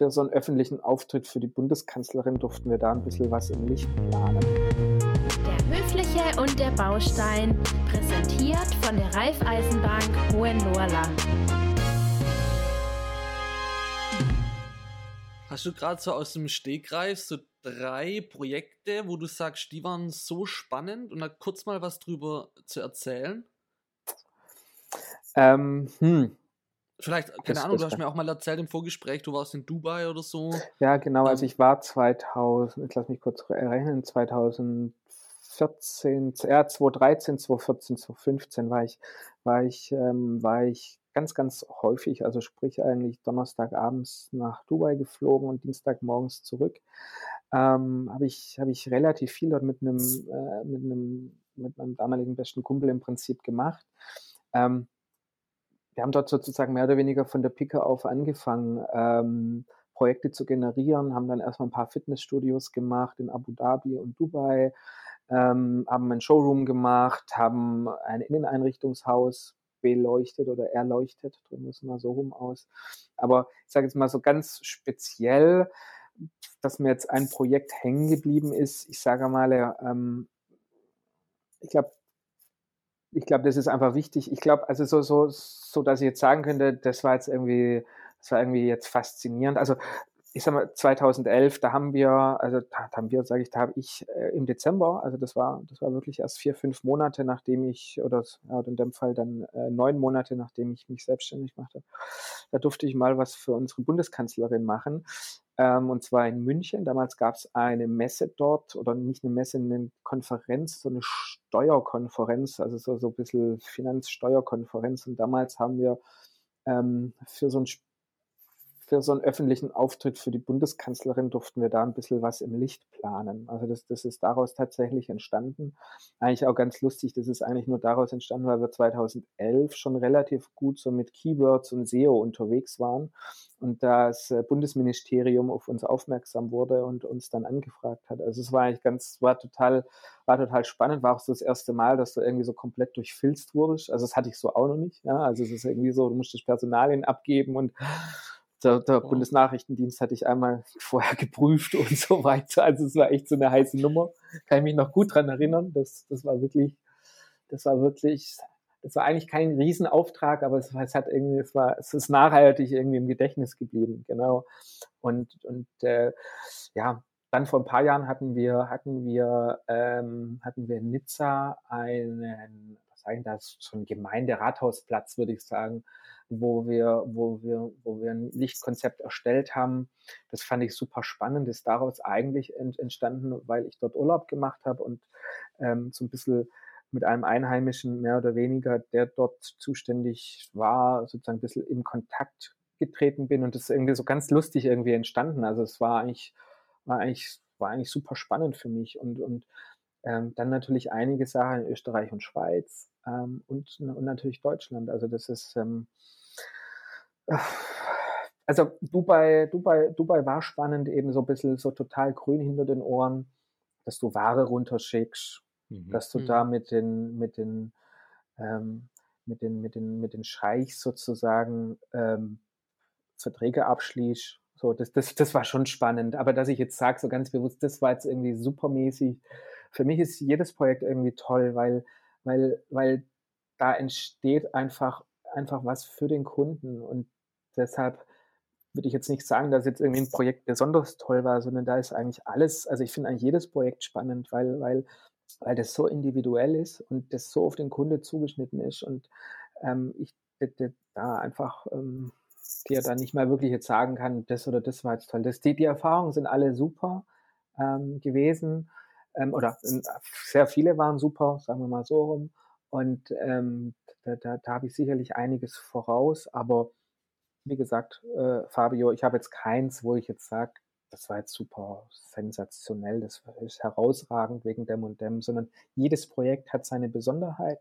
für so einen öffentlichen Auftritt für die Bundeskanzlerin durften wir da ein bisschen was im Licht planen. Der Höfliche und der Baustein, präsentiert von der Raiffeisenbank Hohenlohrland. Hast du gerade so aus dem Stegreif so drei Projekte, wo du sagst, die waren so spannend und da kurz mal was drüber zu erzählen? Ähm, hm. Vielleicht, keine das, Ahnung, du hast mir auch mal erzählt im Vorgespräch, du warst in Dubai oder so. Ja, genau, also ich war 2000, ich lass mich kurz rechnen, 2014, ja, 2013, 2014, 2015 war ich, war ich, ähm, war ich ganz, ganz häufig, also sprich eigentlich Donnerstagabends nach Dubai geflogen und Dienstagmorgens zurück. Ähm, habe ich, hab ich relativ viel dort mit einem, äh, mit einem, mit meinem damaligen besten Kumpel im Prinzip gemacht. Ähm, wir haben dort sozusagen mehr oder weniger von der Picke auf angefangen, ähm, Projekte zu generieren, haben dann erstmal ein paar Fitnessstudios gemacht in Abu Dhabi und Dubai, ähm, haben ein Showroom gemacht, haben ein Inneneinrichtungshaus beleuchtet oder erleuchtet, drücken wir es mal so rum aus. Aber ich sage jetzt mal so ganz speziell, dass mir jetzt ein Projekt hängen geblieben ist. Ich sage mal, ähm, ich glaube, ich glaube, das ist einfach wichtig. Ich glaube, also so, so, so, dass ich jetzt sagen könnte, das war jetzt irgendwie, das war irgendwie jetzt faszinierend. Also ich sag mal, 2011, da haben wir, also da, haben wir, sage ich, da habe ich äh, im Dezember, also das war, das war wirklich erst vier, fünf Monate, nachdem ich, oder ja, in dem Fall dann äh, neun Monate, nachdem ich mich selbstständig machte, da durfte ich mal was für unsere Bundeskanzlerin machen. Ähm, und zwar in München. Damals gab es eine Messe dort, oder nicht eine Messe, eine Konferenz, so eine Steuerkonferenz, also so, so ein bisschen Finanzsteuerkonferenz. Und damals haben wir ähm, für so ein für so einen öffentlichen Auftritt für die Bundeskanzlerin durften wir da ein bisschen was im Licht planen. Also das, das ist daraus tatsächlich entstanden. Eigentlich auch ganz lustig, das ist eigentlich nur daraus entstanden, weil wir 2011 schon relativ gut so mit Keywords und SEO unterwegs waren und das äh, Bundesministerium auf uns aufmerksam wurde und uns dann angefragt hat. Also es war eigentlich ganz, war total, war total spannend, war auch so das erste Mal, dass du irgendwie so komplett durchfilzt wurdest. Also das hatte ich so auch noch nicht. Ja? Also es ist irgendwie so, du musst das Personalien abgeben und der, der oh. Bundesnachrichtendienst hatte ich einmal vorher geprüft und so weiter. Also es war echt so eine heiße Nummer. Kann ich mich noch gut dran erinnern. Das, das war wirklich, das war wirklich, das war eigentlich kein Riesenauftrag, aber es, es hat irgendwie, es war, es ist nachhaltig irgendwie im Gedächtnis geblieben, genau. Und, und äh, ja, dann vor ein paar Jahren hatten wir, hatten wir, ähm, hatten wir in Nizza einen, was sagen das, so ein Gemeinderatausplatz, würde ich sagen, wo wir, wo wir, wo wir ein Lichtkonzept erstellt haben. Das fand ich super spannend, ist daraus eigentlich entstanden, weil ich dort Urlaub gemacht habe und ähm, so ein bisschen mit einem Einheimischen mehr oder weniger, der dort zuständig war, sozusagen ein bisschen in Kontakt getreten bin und das ist irgendwie so ganz lustig irgendwie entstanden. Also es war eigentlich, war eigentlich, war eigentlich super spannend für mich und, und ähm, dann natürlich einige Sachen in Österreich und Schweiz ähm, und, und natürlich Deutschland. Also das ist, ähm, also Dubai, Dubai, Dubai war spannend, eben so ein bisschen so total grün hinter den Ohren, dass du Ware runterschickst, mhm. dass du mhm. da mit den, mit den, ähm, mit den, mit den, mit den Scheichs sozusagen ähm, Verträge abschließt. So, das, das, das war schon spannend. Aber dass ich jetzt sage, so ganz bewusst, das war jetzt irgendwie supermäßig. Für mich ist jedes Projekt irgendwie toll, weil, weil, weil da entsteht einfach, einfach was für den Kunden. Und Deshalb würde ich jetzt nicht sagen, dass jetzt irgendwie ein Projekt besonders toll war, sondern da ist eigentlich alles, also ich finde eigentlich jedes Projekt spannend, weil, weil, weil das so individuell ist und das so auf den Kunde zugeschnitten ist und ähm, ich da einfach ähm, dir dann nicht mal wirklich jetzt sagen kann, das oder das war jetzt toll. Das, die, die Erfahrungen sind alle super ähm, gewesen ähm, oder äh, sehr viele waren super, sagen wir mal so rum. Und ähm, da, da, da habe ich sicherlich einiges voraus, aber wie gesagt, äh, Fabio, ich habe jetzt keins, wo ich jetzt sage, das war jetzt super sensationell, das ist herausragend wegen dem und dem, sondern jedes Projekt hat seine Besonderheit.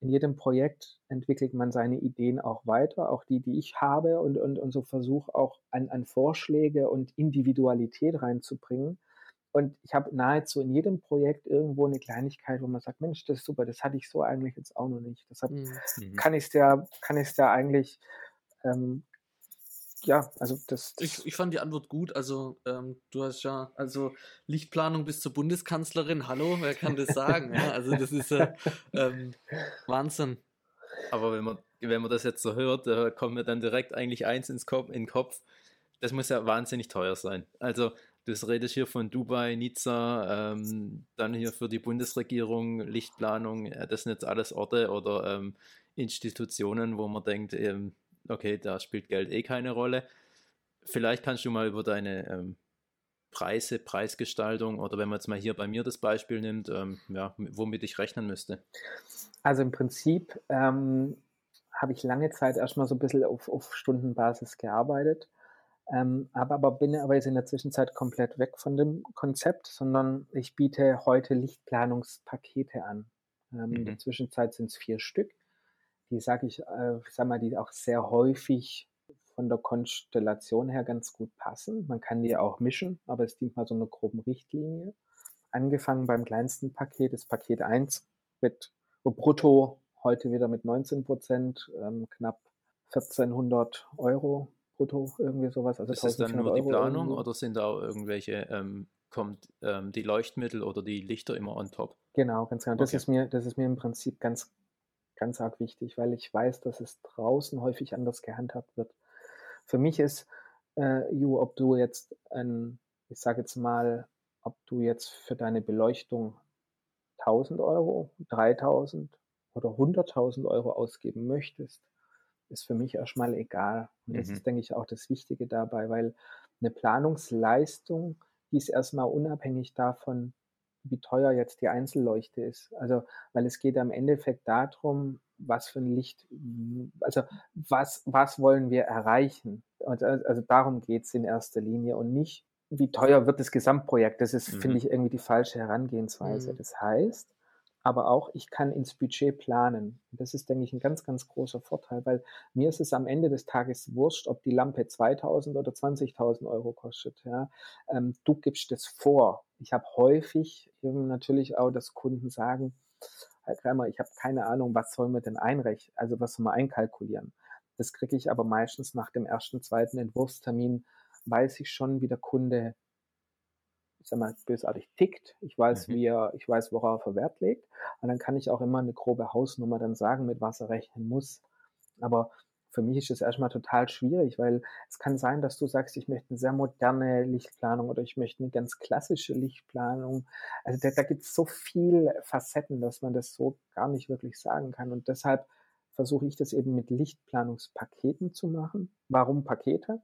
In jedem Projekt entwickelt man seine Ideen auch weiter, auch die, die ich habe, und, und, und so versuche auch an, an Vorschläge und Individualität reinzubringen. Und ich habe nahezu in jedem Projekt irgendwo eine Kleinigkeit, wo man sagt, Mensch, das ist super, das hatte ich so eigentlich jetzt auch noch nicht. Deshalb mhm. kann ich es dir, kann ich dir eigentlich ähm, ja, also das. das ich, ich fand die Antwort gut. Also, ähm, du hast ja, also Lichtplanung bis zur Bundeskanzlerin, hallo, wer kann das sagen? ja, also, das ist äh, ähm, Wahnsinn. Aber wenn man, wenn man das jetzt so hört, da kommt mir dann direkt eigentlich eins ins Kopf, in den Kopf. Das muss ja wahnsinnig teuer sein. Also, du redest hier von Dubai, Nizza, ähm, dann hier für die Bundesregierung, Lichtplanung, ja, das sind jetzt alles Orte oder ähm, Institutionen, wo man denkt, ähm, okay, da spielt Geld eh keine Rolle. Vielleicht kannst du mal über deine ähm, Preise, Preisgestaltung oder wenn man jetzt mal hier bei mir das Beispiel nimmt, ähm, ja, womit ich rechnen müsste. Also im Prinzip ähm, habe ich lange Zeit erstmal so ein bisschen auf, auf Stundenbasis gearbeitet, ähm, habe aber bin aber jetzt in der Zwischenzeit komplett weg von dem Konzept, sondern ich biete heute Lichtplanungspakete an. Ähm, mhm. In der mhm. Zwischenzeit sind es vier Stück die sage ich, äh, sag mal, die auch sehr häufig von der Konstellation her ganz gut passen. Man kann die auch mischen, aber es dient mal so einer groben Richtlinie. Angefangen beim kleinsten Paket, das Paket 1 mit brutto heute wieder mit 19 Prozent, ähm, knapp 1400 Euro brutto, irgendwie sowas. Also ist das dann nur die Planung irgendwo. oder sind da auch irgendwelche, ähm, kommt ähm, die Leuchtmittel oder die Lichter immer on top? Genau, ganz genau. Das, ist mir, das ist mir im Prinzip ganz ganz arg wichtig, weil ich weiß, dass es draußen häufig anders gehandhabt wird. Für mich ist, äh, Ju, ob du jetzt ein, ich sage jetzt mal, ob du jetzt für deine Beleuchtung 1000 Euro, 3000 oder 100.000 Euro ausgeben möchtest, ist für mich erstmal egal. Und das mhm. ist, denke ich, auch das Wichtige dabei, weil eine Planungsleistung, die ist erstmal unabhängig davon, wie teuer jetzt die Einzelleuchte ist. Also, weil es geht am Endeffekt darum, was für ein Licht, also was, was wollen wir erreichen? Und äh, also darum geht es in erster Linie und nicht, wie teuer wird das Gesamtprojekt. Das ist, mhm. finde ich, irgendwie die falsche Herangehensweise. Mhm. Das heißt, aber auch ich kann ins Budget planen. Das ist, denke ich, ein ganz, ganz großer Vorteil, weil mir ist es am Ende des Tages wurscht, ob die Lampe 2000 oder 20.000 Euro kostet. Ja. Ähm, du gibst das vor. Ich habe häufig eben natürlich auch, dass Kunden sagen, Herr Krämer, ich habe keine Ahnung, was sollen wir denn einrechnen, also was sollen wir einkalkulieren. Das kriege ich aber meistens nach dem ersten, zweiten Entwurfstermin, weiß ich schon, wie der Kunde ich sag mal, bösartig tickt. Ich weiß, mhm. wie er, ich weiß, worauf er Wert legt. Und dann kann ich auch immer eine grobe Hausnummer dann sagen, mit was er rechnen muss. Aber für mich ist es erstmal total schwierig, weil es kann sein, dass du sagst, ich möchte eine sehr moderne Lichtplanung oder ich möchte eine ganz klassische Lichtplanung. Also da, da gibt es so viele Facetten, dass man das so gar nicht wirklich sagen kann. Und deshalb versuche ich das eben mit Lichtplanungspaketen zu machen. Warum Pakete?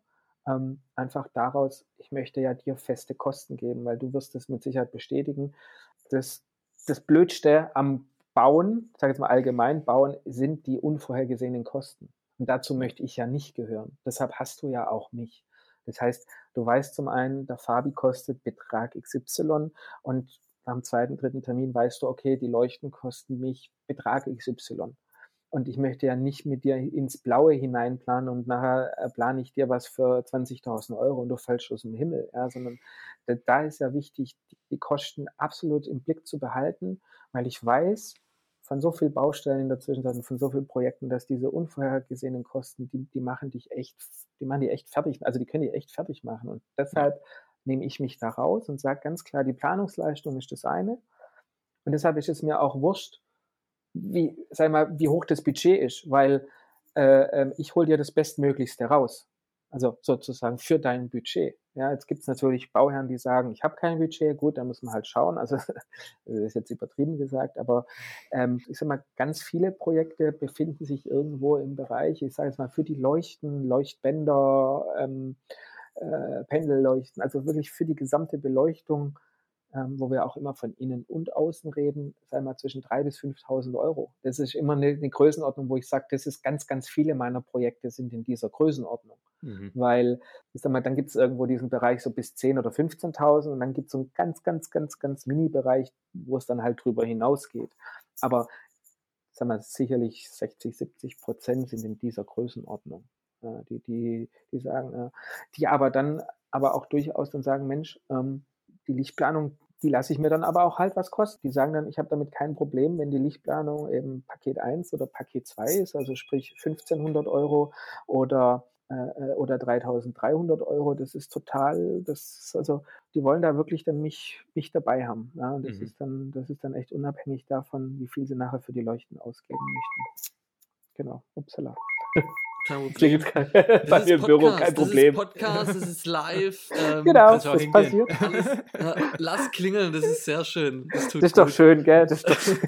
Ähm, einfach daraus, ich möchte ja dir feste Kosten geben, weil du wirst es mit Sicherheit bestätigen. Das, das Blödste am Bauen, ich sage jetzt mal allgemein, Bauen sind die unvorhergesehenen Kosten. Und dazu möchte ich ja nicht gehören. Deshalb hast du ja auch mich. Das heißt, du weißt zum einen, der Fabi kostet Betrag XY und am zweiten, dritten Termin weißt du, okay, die Leuchten kosten mich Betrag XY. Und ich möchte ja nicht mit dir ins Blaue hineinplanen und nachher äh, plane ich dir was für 20.000 Euro und du fällst aus dem Himmel, ja, sondern da ist ja wichtig, die Kosten absolut im Blick zu behalten, weil ich weiß von so vielen Baustellen in der Zwischenzeit und von so vielen Projekten, dass diese unvorhergesehenen Kosten, die, die machen dich echt, die machen die echt fertig, also die können die echt fertig machen. Und deshalb nehme ich mich da raus und sage ganz klar, die Planungsleistung ist das eine. Und deshalb ist es mir auch wurscht, wie, sag mal, wie hoch das Budget ist, weil äh, ähm, ich hole dir das Bestmöglichste raus. Also sozusagen für dein Budget. Ja, jetzt gibt es natürlich Bauherren, die sagen, ich habe kein Budget, gut, da muss man halt schauen. Also das ist jetzt übertrieben gesagt, aber ähm, ich sag mal, ganz viele Projekte befinden sich irgendwo im Bereich, ich sage jetzt mal, für die Leuchten, Leuchtbänder, ähm, äh, Pendelleuchten, also wirklich für die gesamte Beleuchtung ähm, wo wir auch immer von innen und außen reden, sei mal zwischen 3.000 bis 5.000 Euro. Das ist immer eine, eine, Größenordnung, wo ich sage, das ist ganz, ganz viele meiner Projekte sind in dieser Größenordnung. Mhm. Weil, ich sag mal, dann gibt es irgendwo diesen Bereich so bis 10.000 oder 15.000 und dann gibt es so einen ganz, ganz, ganz, ganz Mini-Bereich, wo es dann halt drüber hinausgeht. Aber, sag mal, sicherlich 60, 70 Prozent sind in dieser Größenordnung. Äh, die, die, die sagen, die aber dann aber auch durchaus dann sagen, Mensch, ähm, die Lichtplanung, die lasse ich mir dann aber auch halt was kosten. Die sagen dann, ich habe damit kein Problem, wenn die Lichtplanung eben Paket 1 oder Paket 2 ist, also sprich 1500 Euro oder äh, äh oder 3.300 Euro. Das ist total, das also die wollen da wirklich dann mich, mich dabei haben. Ja? Und das mhm. ist dann, das ist dann echt unabhängig davon, wie viel sie nachher für die Leuchten ausgeben möchten. Genau, upsala. Kein Problem. Kein, bei mir im Büro kein Problem. Das ist Podcast, das ist live. Ähm, genau, das, das passiert. Alles, äh, lass klingeln, das ist sehr schön. Das, das ist gut. doch schön, gell? Das ist doch schön.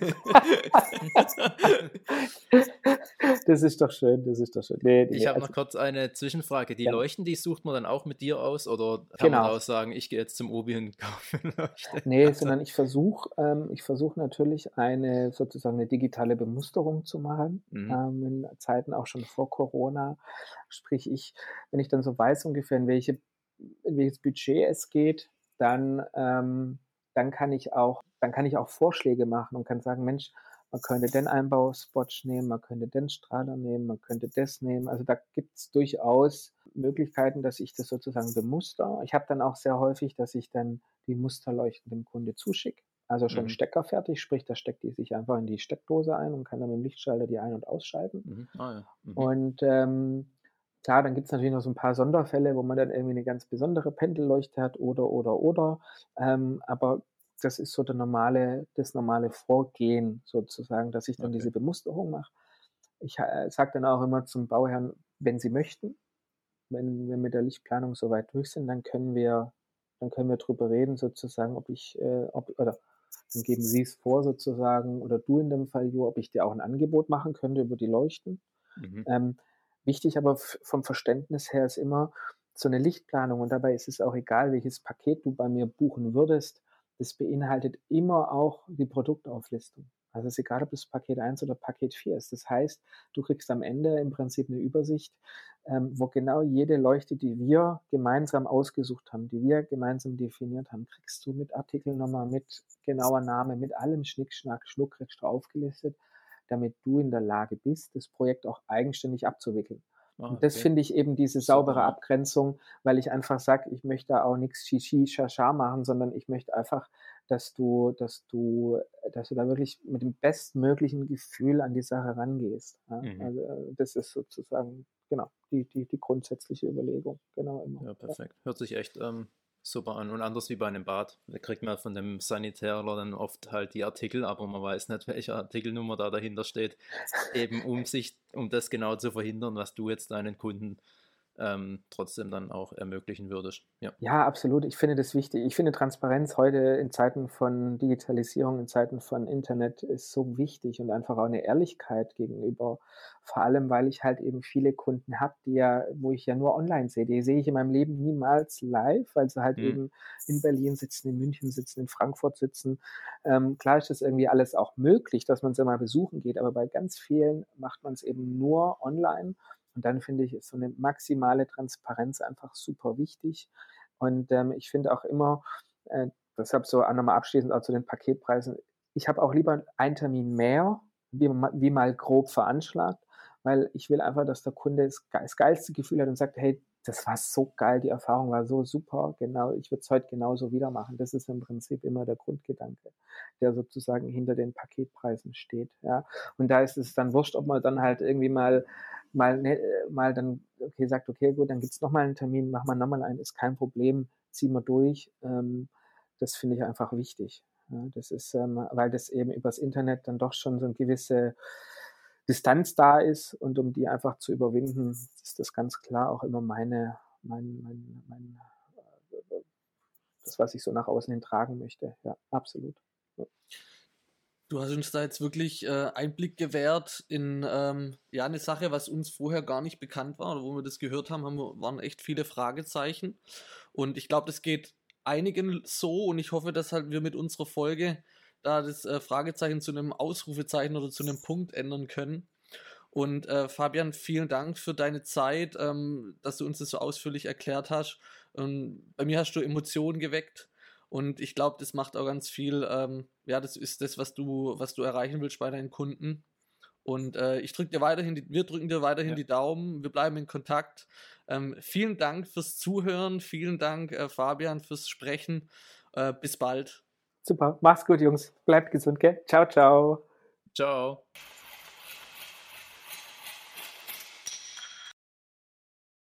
das ist doch schön, das ist doch schön. Nee, nee, ich habe also, noch kurz eine Zwischenfrage. Die ja. Leuchten, die sucht man dann auch mit dir aus oder kann genau. man auch sagen, ich gehe jetzt zum Obi und kaufe Leuchte? Nee, sondern ich versuche ähm, ich natürlich eine sozusagen eine digitale Bemusterung zu machen. Mhm. Ähm, in Zeiten auch schon vor Corona. Sprich, ich, wenn ich dann so weiß ungefähr, in, welche, in welches Budget es geht, dann, ähm, dann kann ich auch, dann kann ich auch Vorschläge machen und kann sagen, Mensch, man könnte den Einbauspot nehmen, man könnte den Strahler nehmen, man könnte das nehmen. Also da gibt es durchaus Möglichkeiten, dass ich das sozusagen bemuster. Ich habe dann auch sehr häufig, dass ich dann die Musterleuchten dem Kunde zuschicke. Also schon mhm. Stecker fertig, sprich, da steckt die sich einfach in die Steckdose ein und kann dann mit dem Lichtschalter die ein- und ausschalten. Mhm. Ah, ja. mhm. Und ähm, klar, dann gibt es natürlich noch so ein paar Sonderfälle, wo man dann irgendwie eine ganz besondere Pendelleuchte hat oder oder oder. Ähm, aber das ist so der normale, das normale Vorgehen sozusagen, dass ich dann okay. diese Bemusterung mache. Ich äh, sage dann auch immer zum Bauherrn, wenn Sie möchten, wenn wir mit der Lichtplanung soweit durch sind, dann können wir, dann können wir drüber reden sozusagen, ob ich, äh, ob, oder dann geben Sie es vor sozusagen, oder du in dem Fall, Jo, ob ich dir auch ein Angebot machen könnte über die Leuchten. Mhm. Ähm, wichtig aber vom Verständnis her ist immer so eine Lichtplanung und dabei ist es auch egal, welches Paket du bei mir buchen würdest das beinhaltet immer auch die Produktauflistung. Also es ist egal, ob das Paket 1 oder Paket 4 ist. Das heißt, du kriegst am Ende im Prinzip eine Übersicht, ähm, wo genau jede Leuchte, die wir gemeinsam ausgesucht haben, die wir gemeinsam definiert haben, kriegst du mit Artikelnummer, mit genauer Name, mit allem Schnickschnack, Schnuckretsch draufgelistet, damit du in der Lage bist, das Projekt auch eigenständig abzuwickeln. Ah, und das okay. finde ich eben diese saubere Abgrenzung, weil ich einfach sage, ich möchte da auch nichts Shishi, Shasha machen, sondern ich möchte einfach, dass du, dass du, dass du da wirklich mit dem bestmöglichen Gefühl an die Sache rangehst. Ja? Mhm. Also äh, das ist sozusagen, genau, die, die, die grundsätzliche Überlegung. Genau immer. Ja, perfekt. Hört sich echt ähm, super an. Und anders wie bei einem Bad. Da kriegt man von dem Sanitärler dann oft halt die Artikel, aber man weiß nicht, welche Artikelnummer da dahinter steht. Eben um sich, um das genau zu verhindern, was du jetzt deinen Kunden ähm, trotzdem dann auch ermöglichen würdest. Ja. ja, absolut. Ich finde das wichtig. Ich finde Transparenz heute in Zeiten von Digitalisierung, in Zeiten von Internet ist so wichtig und einfach auch eine Ehrlichkeit gegenüber. Vor allem, weil ich halt eben viele Kunden habe, die ja, wo ich ja nur online sehe. Die sehe ich in meinem Leben niemals live, weil sie halt mhm. eben in Berlin sitzen, in München sitzen, in Frankfurt sitzen. Ähm, klar ist das irgendwie alles auch möglich, dass man sie mal besuchen geht, aber bei ganz vielen macht man es eben nur online und dann finde ich, ist so eine maximale Transparenz einfach super wichtig. Und ähm, ich finde auch immer, äh, deshalb so nochmal abschließend auch zu den Paketpreisen, ich habe auch lieber einen Termin mehr, wie, wie mal grob veranschlagt, weil ich will einfach, dass der Kunde das, das geilste Gefühl hat und sagt, hey, das war so geil, die Erfahrung war so super, genau, ich würde es heute genauso wieder machen. Das ist im Prinzip immer der Grundgedanke, der sozusagen hinter den Paketpreisen steht. Ja. Und da ist es dann wurscht, ob man dann halt irgendwie mal mal, ne, mal dann, okay, sagt, okay, gut, dann gibt es nochmal einen Termin, machen wir nochmal einen, ist kein Problem, ziehen wir durch. Ähm, das finde ich einfach wichtig. Ja, das ist, ähm, weil das eben übers Internet dann doch schon so eine gewisse Distanz da ist und um die einfach zu überwinden, ist das ganz klar auch immer meine, mein, mein, mein, äh, das, was ich so nach außen hin tragen möchte. Ja, absolut. Ja. Du hast uns da jetzt wirklich äh, Einblick gewährt in ähm, ja, eine Sache, was uns vorher gar nicht bekannt war oder wo wir das gehört haben, haben waren echt viele Fragezeichen. Und ich glaube, das geht einigen so und ich hoffe, dass halt wir mit unserer Folge da das äh, Fragezeichen zu einem Ausrufezeichen oder zu einem Punkt ändern können. Und äh, Fabian, vielen Dank für deine Zeit, ähm, dass du uns das so ausführlich erklärt hast. Und bei mir hast du Emotionen geweckt. Und ich glaube, das macht auch ganz viel, ähm, ja, das ist das, was du, was du erreichen willst bei deinen Kunden. Und äh, ich drücke dir weiterhin, die, wir drücken dir weiterhin ja. die Daumen, wir bleiben in Kontakt. Ähm, vielen Dank fürs Zuhören, vielen Dank, äh, Fabian, fürs Sprechen. Äh, bis bald. Super, mach's gut, Jungs. Bleibt gesund, gell? Ciao, ciao. Ciao.